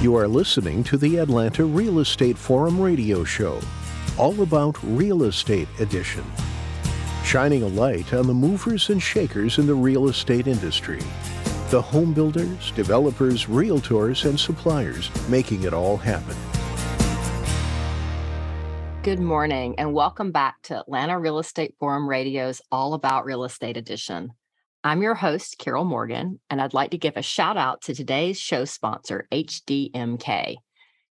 You are listening to the Atlanta Real Estate Forum radio show, all about real estate edition, shining a light on the movers and shakers in the real estate industry. The home builders, developers, realtors, and suppliers making it all happen. Good morning, and welcome back to Atlanta Real Estate Forum Radio's All About Real Estate Edition. I'm your host, Carol Morgan, and I'd like to give a shout out to today's show sponsor, HDMK.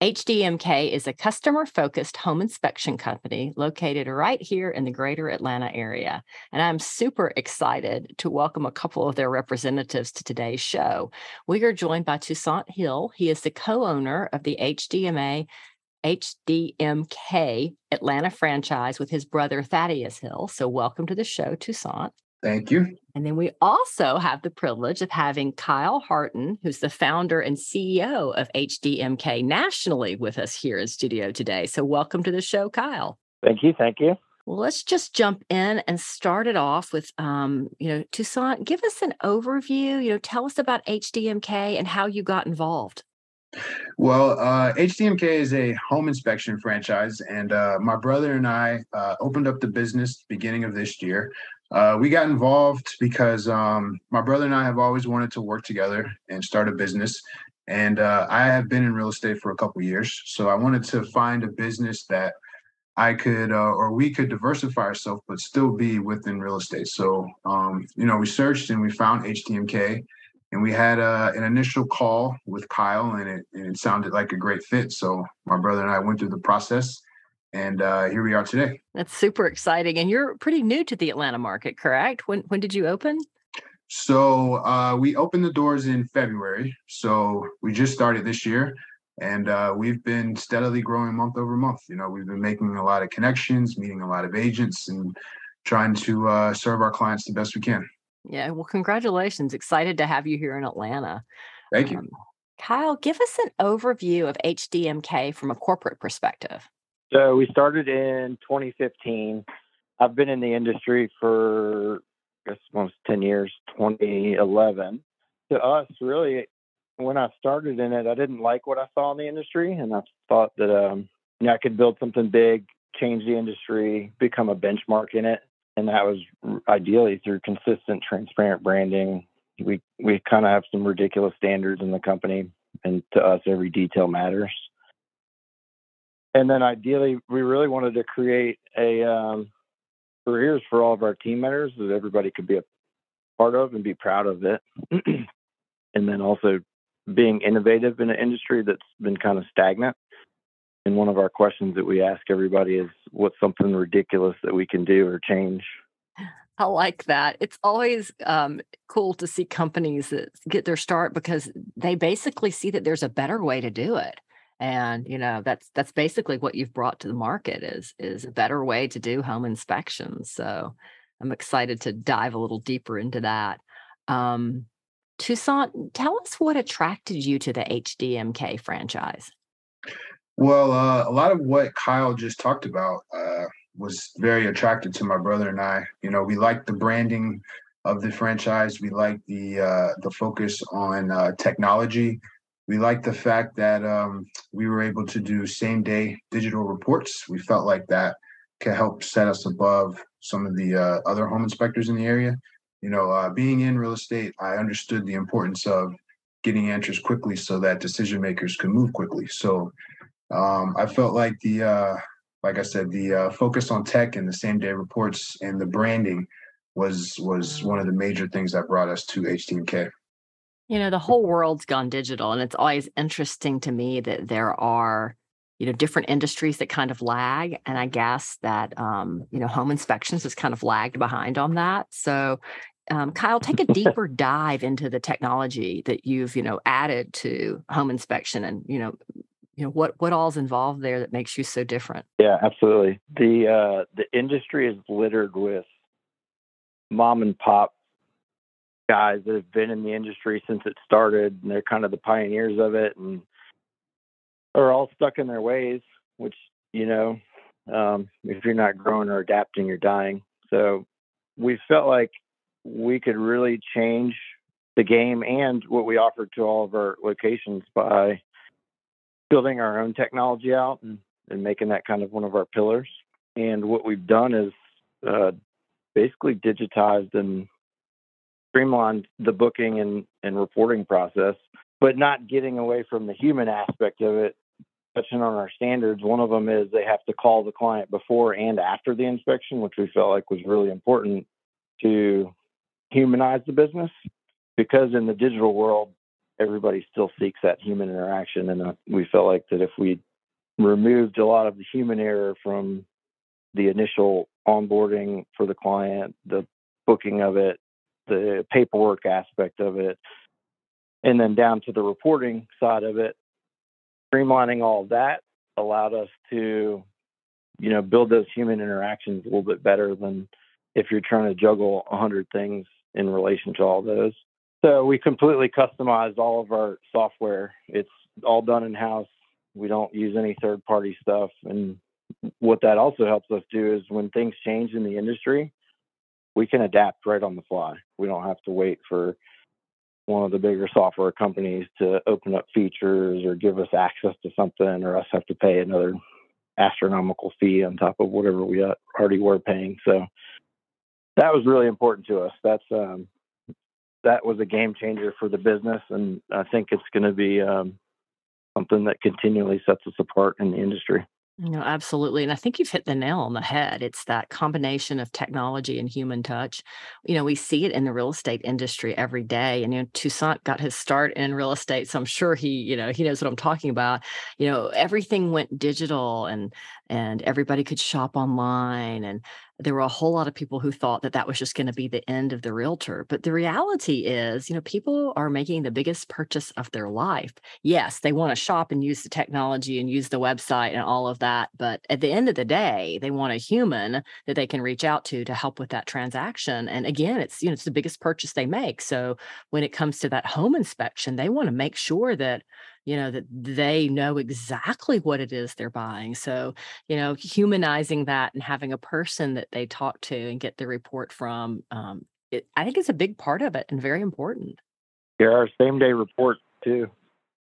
HDMK is a customer focused home inspection company located right here in the greater Atlanta area. And I'm super excited to welcome a couple of their representatives to today's show. We are joined by Toussaint Hill. He is the co owner of the HDMA HDMK Atlanta franchise with his brother Thaddeus Hill. So, welcome to the show, Toussaint. Thank you. And then we also have the privilege of having Kyle Harton, who's the founder and CEO of HDMK nationally, with us here in studio today. So, welcome to the show, Kyle. Thank you. Thank you. Well, let's just jump in and start it off with, um, you know, Toussaint, give us an overview. You know, tell us about HDMK and how you got involved. Well, uh, HDMK is a home inspection franchise, and uh, my brother and I uh, opened up the business beginning of this year. Uh, we got involved because um, my brother and I have always wanted to work together and start a business. And uh, I have been in real estate for a couple years, so I wanted to find a business that I could uh, or we could diversify ourselves, but still be within real estate. So, um, you know, we searched and we found HDMK, and we had uh, an initial call with Kyle, and it, and it sounded like a great fit. So, my brother and I went through the process and uh, here we are today. That's super exciting. And you're pretty new to the Atlanta market, correct? When when did you open? So uh, we opened the doors in February. So we just started this year, and uh, we've been steadily growing month over month. You know, we've been making a lot of connections, meeting a lot of agents, and trying to uh, serve our clients the best we can. Yeah. Well, congratulations. Excited to have you here in Atlanta. Thank you. Um, Kyle, give us an overview of HDMK from a corporate perspective. So we started in 2015. I've been in the industry for I guess almost 10 years, 2011. To us, really, when I started in it, I didn't like what I saw in the industry, and I thought that um, you know, I could build something big, change the industry, become a benchmark in it, and that was ideally through consistent, transparent branding. We we kind of have some ridiculous standards in the company, and to us, every detail matters and then ideally, we really wanted to create a um, careers for all of our team members that everybody could be a part of and be proud of it. and then also being innovative in an industry that's been kind of stagnant. And one of our questions that we ask everybody is, what's something ridiculous that we can do or change? I like that. It's always um, cool to see companies that get their start because they basically see that there's a better way to do it and you know that's that's basically what you've brought to the market is is a better way to do home inspections so i'm excited to dive a little deeper into that um, toussaint tell us what attracted you to the hdmk franchise well uh, a lot of what kyle just talked about uh, was very attracted to my brother and i you know we like the branding of the franchise we like the uh, the focus on uh, technology we like the fact that um, we were able to do same day digital reports. We felt like that could help set us above some of the uh, other home inspectors in the area. You know, uh, being in real estate, I understood the importance of getting answers quickly so that decision makers could move quickly. So um, I felt like the, uh, like I said, the uh, focus on tech and the same day reports and the branding was was one of the major things that brought us to HDMK. You know, the whole world's gone digital, and it's always interesting to me that there are, you know, different industries that kind of lag. And I guess that, um, you know, home inspections has kind of lagged behind on that. So, um, Kyle, take a deeper dive into the technology that you've, you know, added to home inspection, and you know, you know what what all's involved there that makes you so different. Yeah, absolutely. The uh, the industry is littered with mom and pop guys that have been in the industry since it started and they're kind of the pioneers of it and are all stuck in their ways which you know um, if you're not growing or adapting you're dying so we felt like we could really change the game and what we offered to all of our locations by building our own technology out and, and making that kind of one of our pillars. And what we've done is uh, basically digitized and streamlined the booking and, and reporting process, but not getting away from the human aspect of it. Touching on our standards, one of them is they have to call the client before and after the inspection, which we felt like was really important to humanize the business because in the digital world, everybody still seeks that human interaction. And uh, we felt like that if we removed a lot of the human error from the initial onboarding for the client, the booking of it, the paperwork aspect of it, and then down to the reporting side of it, streamlining all that allowed us to, you know, build those human interactions a little bit better than if you're trying to juggle a hundred things in relation to all those. So we completely customized all of our software. It's all done in house. We don't use any third party stuff. And what that also helps us do is when things change in the industry, we can adapt right on the fly. We don't have to wait for one of the bigger software companies to open up features or give us access to something or us have to pay another astronomical fee on top of whatever we already were paying. So that was really important to us. That's um, that was a game changer for the business, and I think it's going to be um, something that continually sets us apart in the industry. No, absolutely. And I think you've hit the nail on the head. It's that combination of technology and human touch. You know, we see it in the real estate industry every day. And, you know, Toussaint got his start in real estate. So I'm sure he, you know, he knows what I'm talking about. You know, everything went digital and, and everybody could shop online and there were a whole lot of people who thought that that was just going to be the end of the realtor. But the reality is, you know, people are making the biggest purchase of their life. Yes, they want to shop and use the technology and use the website and all of that. But at the end of the day, they want a human that they can reach out to to help with that transaction. And again, it's, you know, it's the biggest purchase they make. So when it comes to that home inspection, they want to make sure that you know that they know exactly what it is they're buying. So you know humanizing that and having a person that they talk to and get the report from um, it, i think it's a big part of it and very important. Yeah our same day report too.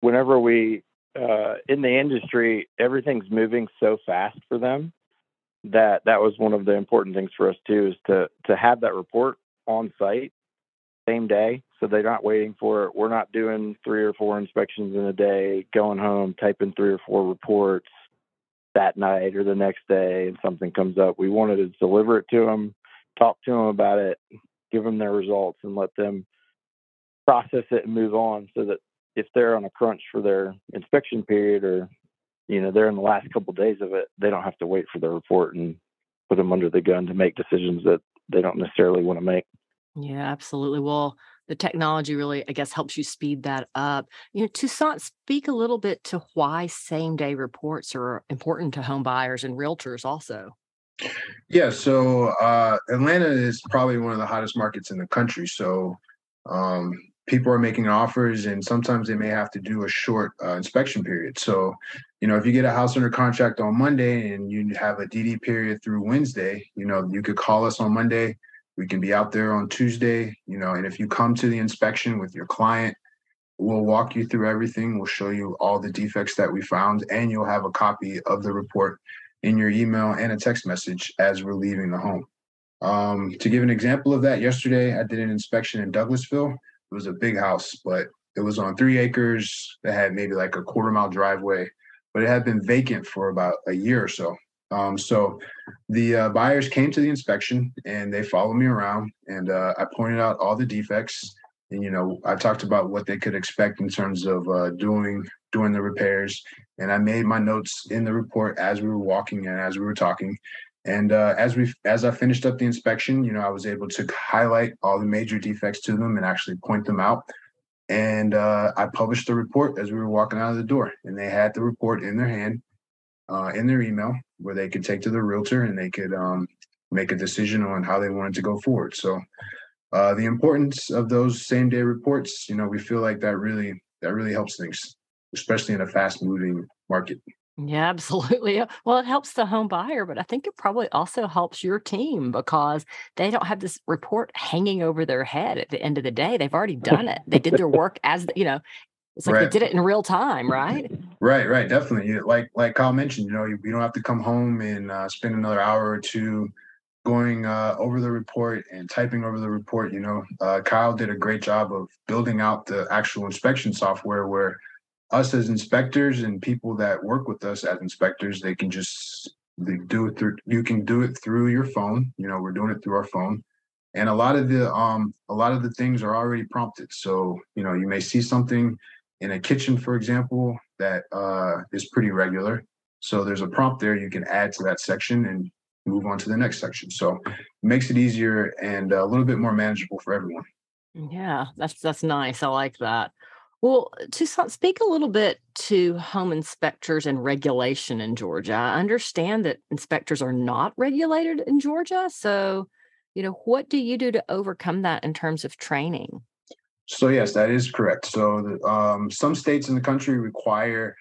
Whenever we uh, in the industry everything's moving so fast for them that that was one of the important things for us too is to to have that report on site same day so they're not waiting for it. We're not doing three or four inspections in a day, going home, typing three or four reports that night or the next day, and something comes up. We wanted to deliver it to them, talk to them about it, give them their results, and let them process it and move on so that if they're on a crunch for their inspection period or you know they're in the last couple of days of it they don't have to wait for the report and put them under the gun to make decisions that they don't necessarily want to make yeah absolutely well the technology really, I guess, helps you speed that up. You know, Toussaint, speak a little bit to why same day reports are important to home buyers and realtors also. Yeah, so uh, Atlanta is probably one of the hottest markets in the country. So um, people are making offers, and sometimes they may have to do a short uh, inspection period. So, you know, if you get a house under contract on Monday and you have a DD period through Wednesday, you know, you could call us on Monday we can be out there on Tuesday, you know, and if you come to the inspection with your client, we'll walk you through everything. We'll show you all the defects that we found, and you'll have a copy of the report in your email and a text message as we're leaving the home. Um, to give an example of that, yesterday I did an inspection in Douglasville. It was a big house, but it was on three acres that had maybe like a quarter mile driveway, but it had been vacant for about a year or so. Um, so the uh, buyers came to the inspection and they followed me around and uh, I pointed out all the defects. And you know I talked about what they could expect in terms of uh, doing doing the repairs. And I made my notes in the report as we were walking and as we were talking. And uh, as we as I finished up the inspection you know I was able to highlight all the major defects to them and actually point them out. And uh, I published the report as we were walking out of the door and they had the report in their hand uh, in their email where they could take to the realtor and they could um, make a decision on how they wanted to go forward. So uh, the importance of those same day reports, you know, we feel like that really that really helps things, especially in a fast moving market. Yeah, absolutely. Well, it helps the home buyer, but I think it probably also helps your team because they don't have this report hanging over their head at the end of the day. They've already done it. They did their work as, you know, it's like right. they did it in real time, right? Right, right, definitely. Like like Kyle mentioned, you know, you, you don't have to come home and uh, spend another hour or two going uh, over the report and typing over the report. You know, uh, Kyle did a great job of building out the actual inspection software where us as inspectors and people that work with us as inspectors, they can just they do it through. You can do it through your phone. You know, we're doing it through our phone, and a lot of the um a lot of the things are already prompted. So you know, you may see something in a kitchen, for example, that uh, is pretty regular. So there's a prompt there you can add to that section and move on to the next section. So it makes it easier and a little bit more manageable for everyone. Yeah, that's that's nice. I like that. Well, to speak a little bit to home inspectors and regulation in Georgia. I understand that inspectors are not regulated in Georgia. So, you know, what do you do to overcome that in terms of training? So yes, that is correct. So um, some states in the country require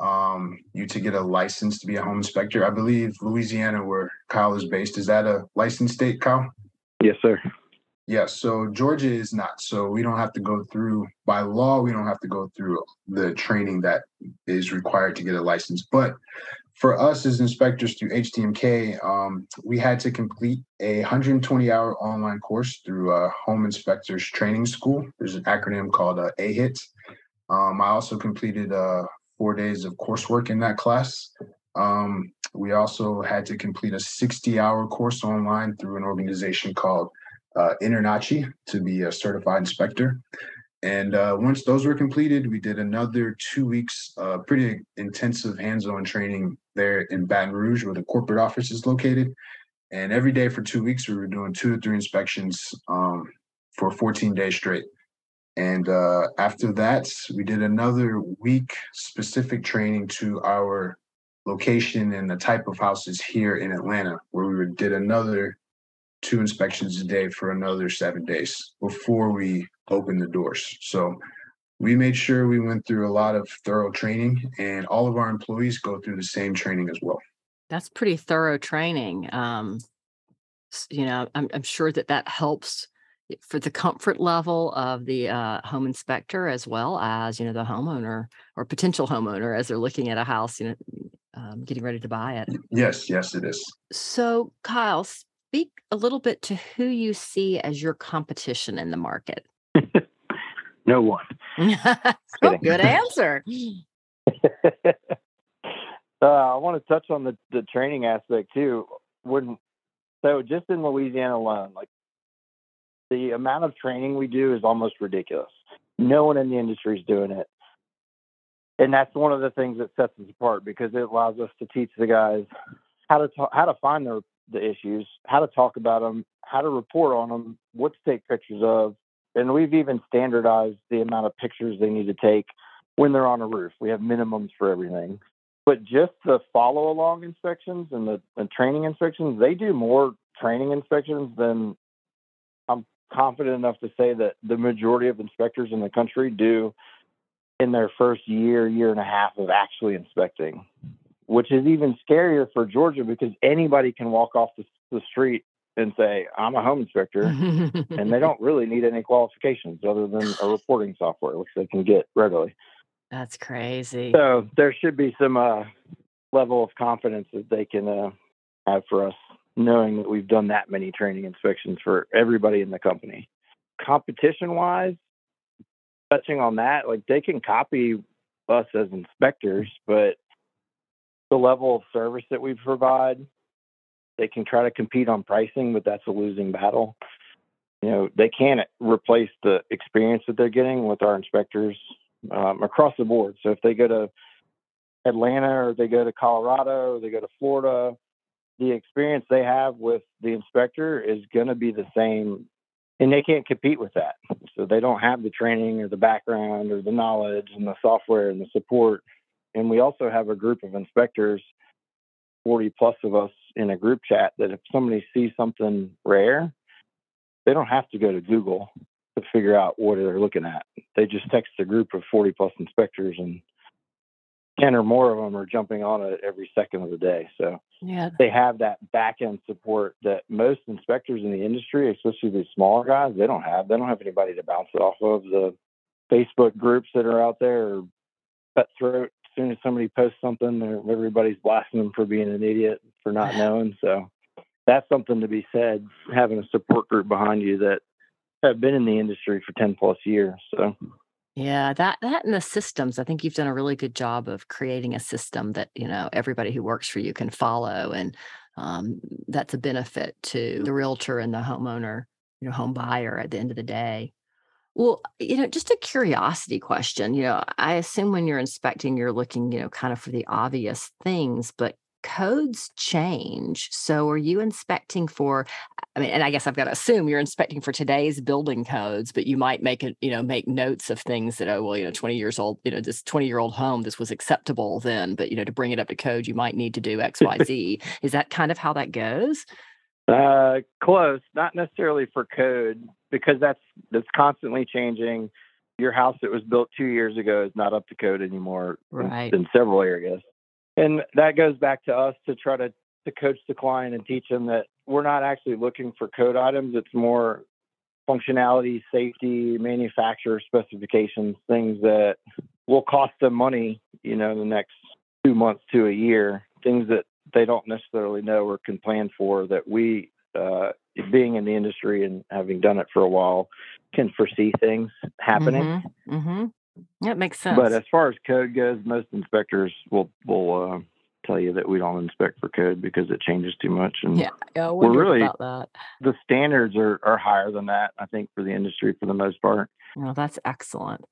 um, you to get a license to be a home inspector. I believe Louisiana, where Kyle is based, is that a licensed state, Kyle? Yes, sir. Yes. So Georgia is not. So we don't have to go through by law. We don't have to go through the training that is required to get a license. But for us as inspectors through HDMK, um, we had to complete a 120 hour online course through a Home Inspectors Training School. There's an acronym called uh, AHIT. Um, I also completed uh, four days of coursework in that class. Um, we also had to complete a 60 hour course online through an organization called uh, InterNACHI to be a certified inspector. And uh, once those were completed, we did another two weeks, uh, pretty intensive hands-on training there in Baton Rouge, where the corporate office is located. And every day for two weeks, we were doing two to three inspections um, for 14 days straight. And uh, after that, we did another week specific training to our location and the type of houses here in Atlanta, where we did another two inspections a day for another seven days before we opened the doors. So we made sure we went through a lot of thorough training, and all of our employees go through the same training as well. That's pretty thorough training. Um, you know, I'm, I'm sure that that helps for the comfort level of the uh, home inspector as well as you know the homeowner or potential homeowner as they're looking at a house you know um, getting ready to buy it yes yes it is so kyle speak a little bit to who you see as your competition in the market no one. oh, good answer. uh, I want to touch on the, the training aspect too. When so just in Louisiana alone, like the amount of training we do is almost ridiculous. No one in the industry is doing it. And that's one of the things that sets us apart because it allows us to teach the guys how to talk, how to find the the issues, how to talk about them, how to report on them, what to take pictures of, and we've even standardized the amount of pictures they need to take when they're on a roof. We have minimums for everything. But just the follow along inspections and the, the training inspections, they do more training inspections than I'm confident enough to say that the majority of inspectors in the country do in their first year, year and a half of actually inspecting, which is even scarier for Georgia because anybody can walk off the, the street and say, I'm a home inspector, and they don't really need any qualifications other than a reporting software, which they can get readily. That's crazy. So there should be some uh, level of confidence that they can uh, have for us, knowing that we've done that many training inspections for everybody in the company. Competition wise, touching on that, like they can copy us as inspectors, but the level of service that we provide they can try to compete on pricing, but that's a losing battle. You know, they can't replace the experience that they're getting with our inspectors um, across the board. So if they go to Atlanta or they go to Colorado or they go to Florida, the experience they have with the inspector is going to be the same and they can't compete with that. So they don't have the training or the background or the knowledge and the software and the support. And we also have a group of inspectors, 40 plus of us in a group chat that if somebody sees something rare, they don't have to go to Google to figure out what they're looking at. They just text a group of 40 plus inspectors and 10 or more of them are jumping on it every second of the day. So yeah. they have that back end support that most inspectors in the industry, especially these smaller guys, they don't have. They don't have anybody to bounce it off of. The Facebook groups that are out there cutthroat soon as somebody posts something, everybody's blasting them for being an idiot for not knowing. So that's something to be said. Having a support group behind you that have been in the industry for ten plus years. So yeah, that that and the systems. I think you've done a really good job of creating a system that you know everybody who works for you can follow, and um, that's a benefit to the realtor and the homeowner, you know, home buyer at the end of the day. Well, you know, just a curiosity question. You know, I assume when you're inspecting, you're looking, you know, kind of for the obvious things, but codes change. So are you inspecting for I mean, and I guess I've got to assume you're inspecting for today's building codes, but you might make it, you know, make notes of things that, oh, well, you know, 20 years old, you know, this 20 year old home, this was acceptable then, but you know, to bring it up to code, you might need to do X, Y, Z. Is that kind of how that goes? Uh, close, not necessarily for code, because that's that's constantly changing. Your house that was built two years ago is not up to code anymore right. in, in several areas and that goes back to us to try to to coach the client and teach them that we're not actually looking for code items. It's more functionality, safety, manufacturer specifications, things that will cost them money, you know, in the next two months to a year, things that they don't necessarily know or can plan for that we, uh, being in the industry and having done it for a while, can foresee things happening. Mm-hmm. Mm-hmm. That makes sense. But as far as code goes, most inspectors will will uh, tell you that we don't inspect for code because it changes too much. And yeah, yeah we're really about that. The standards are are higher than that. I think for the industry for the most part. Well, that's excellent.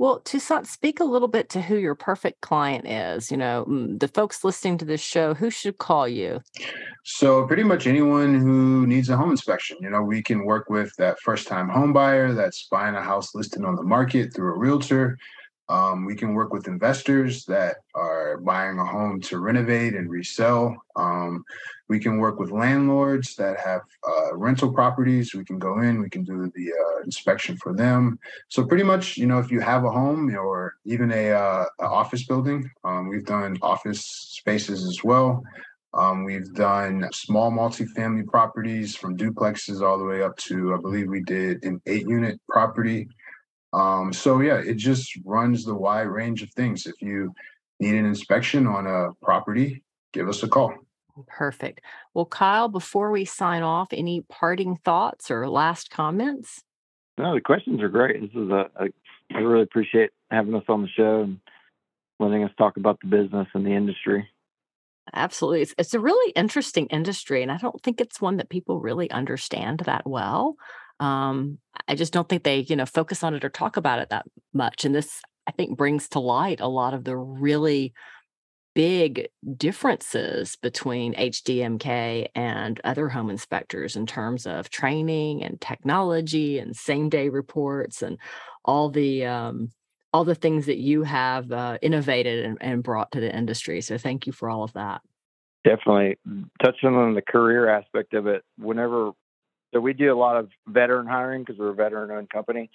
Well, Toussaint, speak a little bit to who your perfect client is. You know, mm, the folks listening to this show, who should call you? So, pretty much anyone who needs a home inspection. You know, we can work with that first time home buyer that's buying a house listed on the market through a realtor. Um, we can work with investors that are buying a home to renovate and resell. Um, we can work with landlords that have uh, rental properties. We can go in, we can do the uh, inspection for them. So pretty much, you know, if you have a home or even a, uh, a office building, um, we've done office spaces as well. Um, we've done small multifamily properties from duplexes all the way up to, I believe we did an eight unit property. Um, so yeah, it just runs the wide range of things. If you need an inspection on a property, give us a call. Perfect. Well, Kyle, before we sign off, any parting thoughts or last comments? No, the questions are great. This is a, a I really appreciate having us on the show and letting us talk about the business and the industry. Absolutely. It's, it's a really interesting industry, and I don't think it's one that people really understand that well um, I just don't think they, you know, focus on it or talk about it that much. And this, I think, brings to light a lot of the really big differences between HDMK and other home inspectors in terms of training and technology and same day reports and all the um, all the things that you have uh, innovated and, and brought to the industry. So thank you for all of that. Definitely touching on the career aspect of it. Whenever so we do a lot of veteran hiring because we're a veteran-owned company.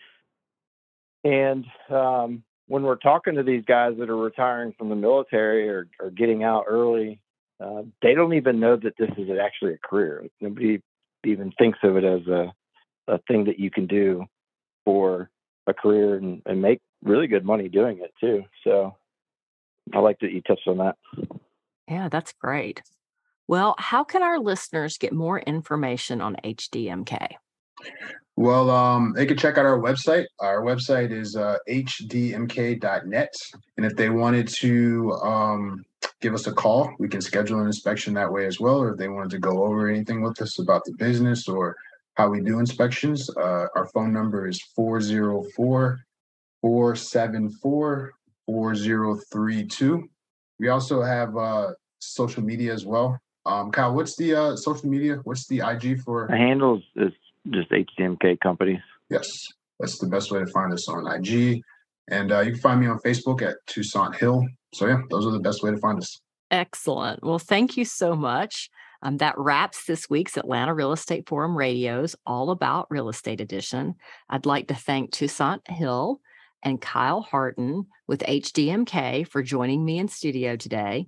And um, when we're talking to these guys that are retiring from the military or, or getting out early, uh, they don't even know that this is actually a career. Nobody even thinks of it as a, a thing that you can do for a career and, and make really good money doing it too. So I like that you touched on that. Yeah, that's great. Well, how can our listeners get more information on HDMK? Well, um, they can check out our website. Our website is uh, hdmk.net. And if they wanted to um, give us a call, we can schedule an inspection that way as well. Or if they wanted to go over anything with us about the business or how we do inspections, uh, our phone number is 404 474 4032. We also have uh, social media as well. Um, Kyle, what's the uh, social media? What's the IG for? The handle is just HDMK Companies. Yes, that's the best way to find us on IG. And uh, you can find me on Facebook at Toussaint Hill. So, yeah, those are the best way to find us. Excellent. Well, thank you so much. Um, that wraps this week's Atlanta Real Estate Forum Radio's All About Real Estate Edition. I'd like to thank Toussaint Hill and Kyle Harton with HDMK for joining me in studio today.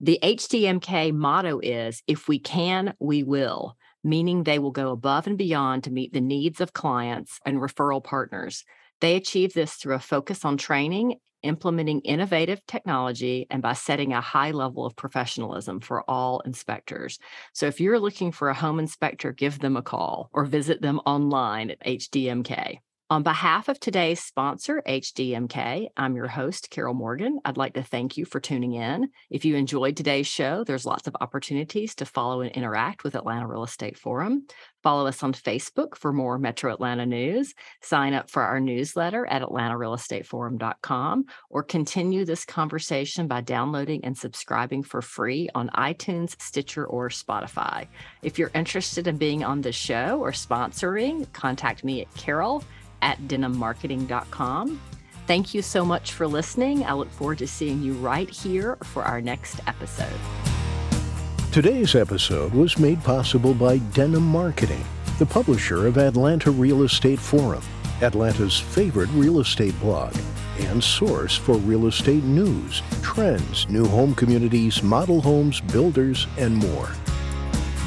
The HDMK motto is if we can, we will, meaning they will go above and beyond to meet the needs of clients and referral partners. They achieve this through a focus on training implementing innovative technology, and by setting a high level of professionalism for all inspectors. So if you're looking for a home inspector, give them a call or visit them online at HDMK. On behalf of today's sponsor, HDMK, I'm your host, Carol Morgan. I'd like to thank you for tuning in. If you enjoyed today's show, there's lots of opportunities to follow and interact with Atlanta Real Estate Forum. Follow us on Facebook for more Metro Atlanta news. Sign up for our newsletter at atlantarealestateforum.com or continue this conversation by downloading and subscribing for free on iTunes, Stitcher, or Spotify. If you're interested in being on the show or sponsoring, contact me at carol at denimmarketing.com. Thank you so much for listening. I look forward to seeing you right here for our next episode. Today's episode was made possible by Denim Marketing, the publisher of Atlanta Real Estate Forum, Atlanta's favorite real estate blog and source for real estate news, trends, new home communities, model homes, builders, and more.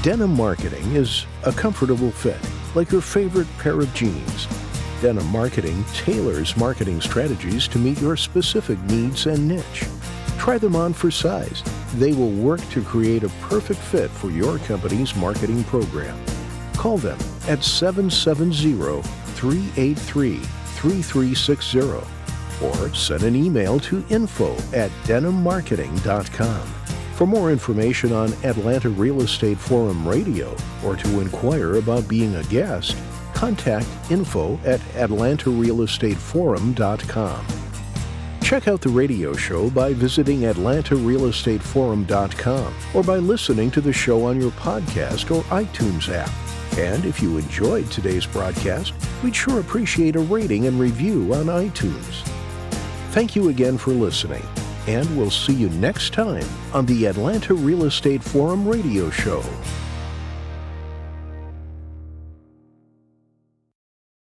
Denim Marketing is a comfortable fit, like your favorite pair of jeans Denim Marketing tailors marketing strategies to meet your specific needs and niche. Try them on for size. They will work to create a perfect fit for your company's marketing program. Call them at 770 383 3360 or send an email to info at denimmarketing.com. For more information on Atlanta Real Estate Forum Radio or to inquire about being a guest, contact info at atlantarealestateforum.com. Check out the radio show by visiting atlantarealestateforum.com or by listening to the show on your podcast or iTunes app. And if you enjoyed today's broadcast, we'd sure appreciate a rating and review on iTunes. Thank you again for listening, and we'll see you next time on the Atlanta Real Estate Forum radio show.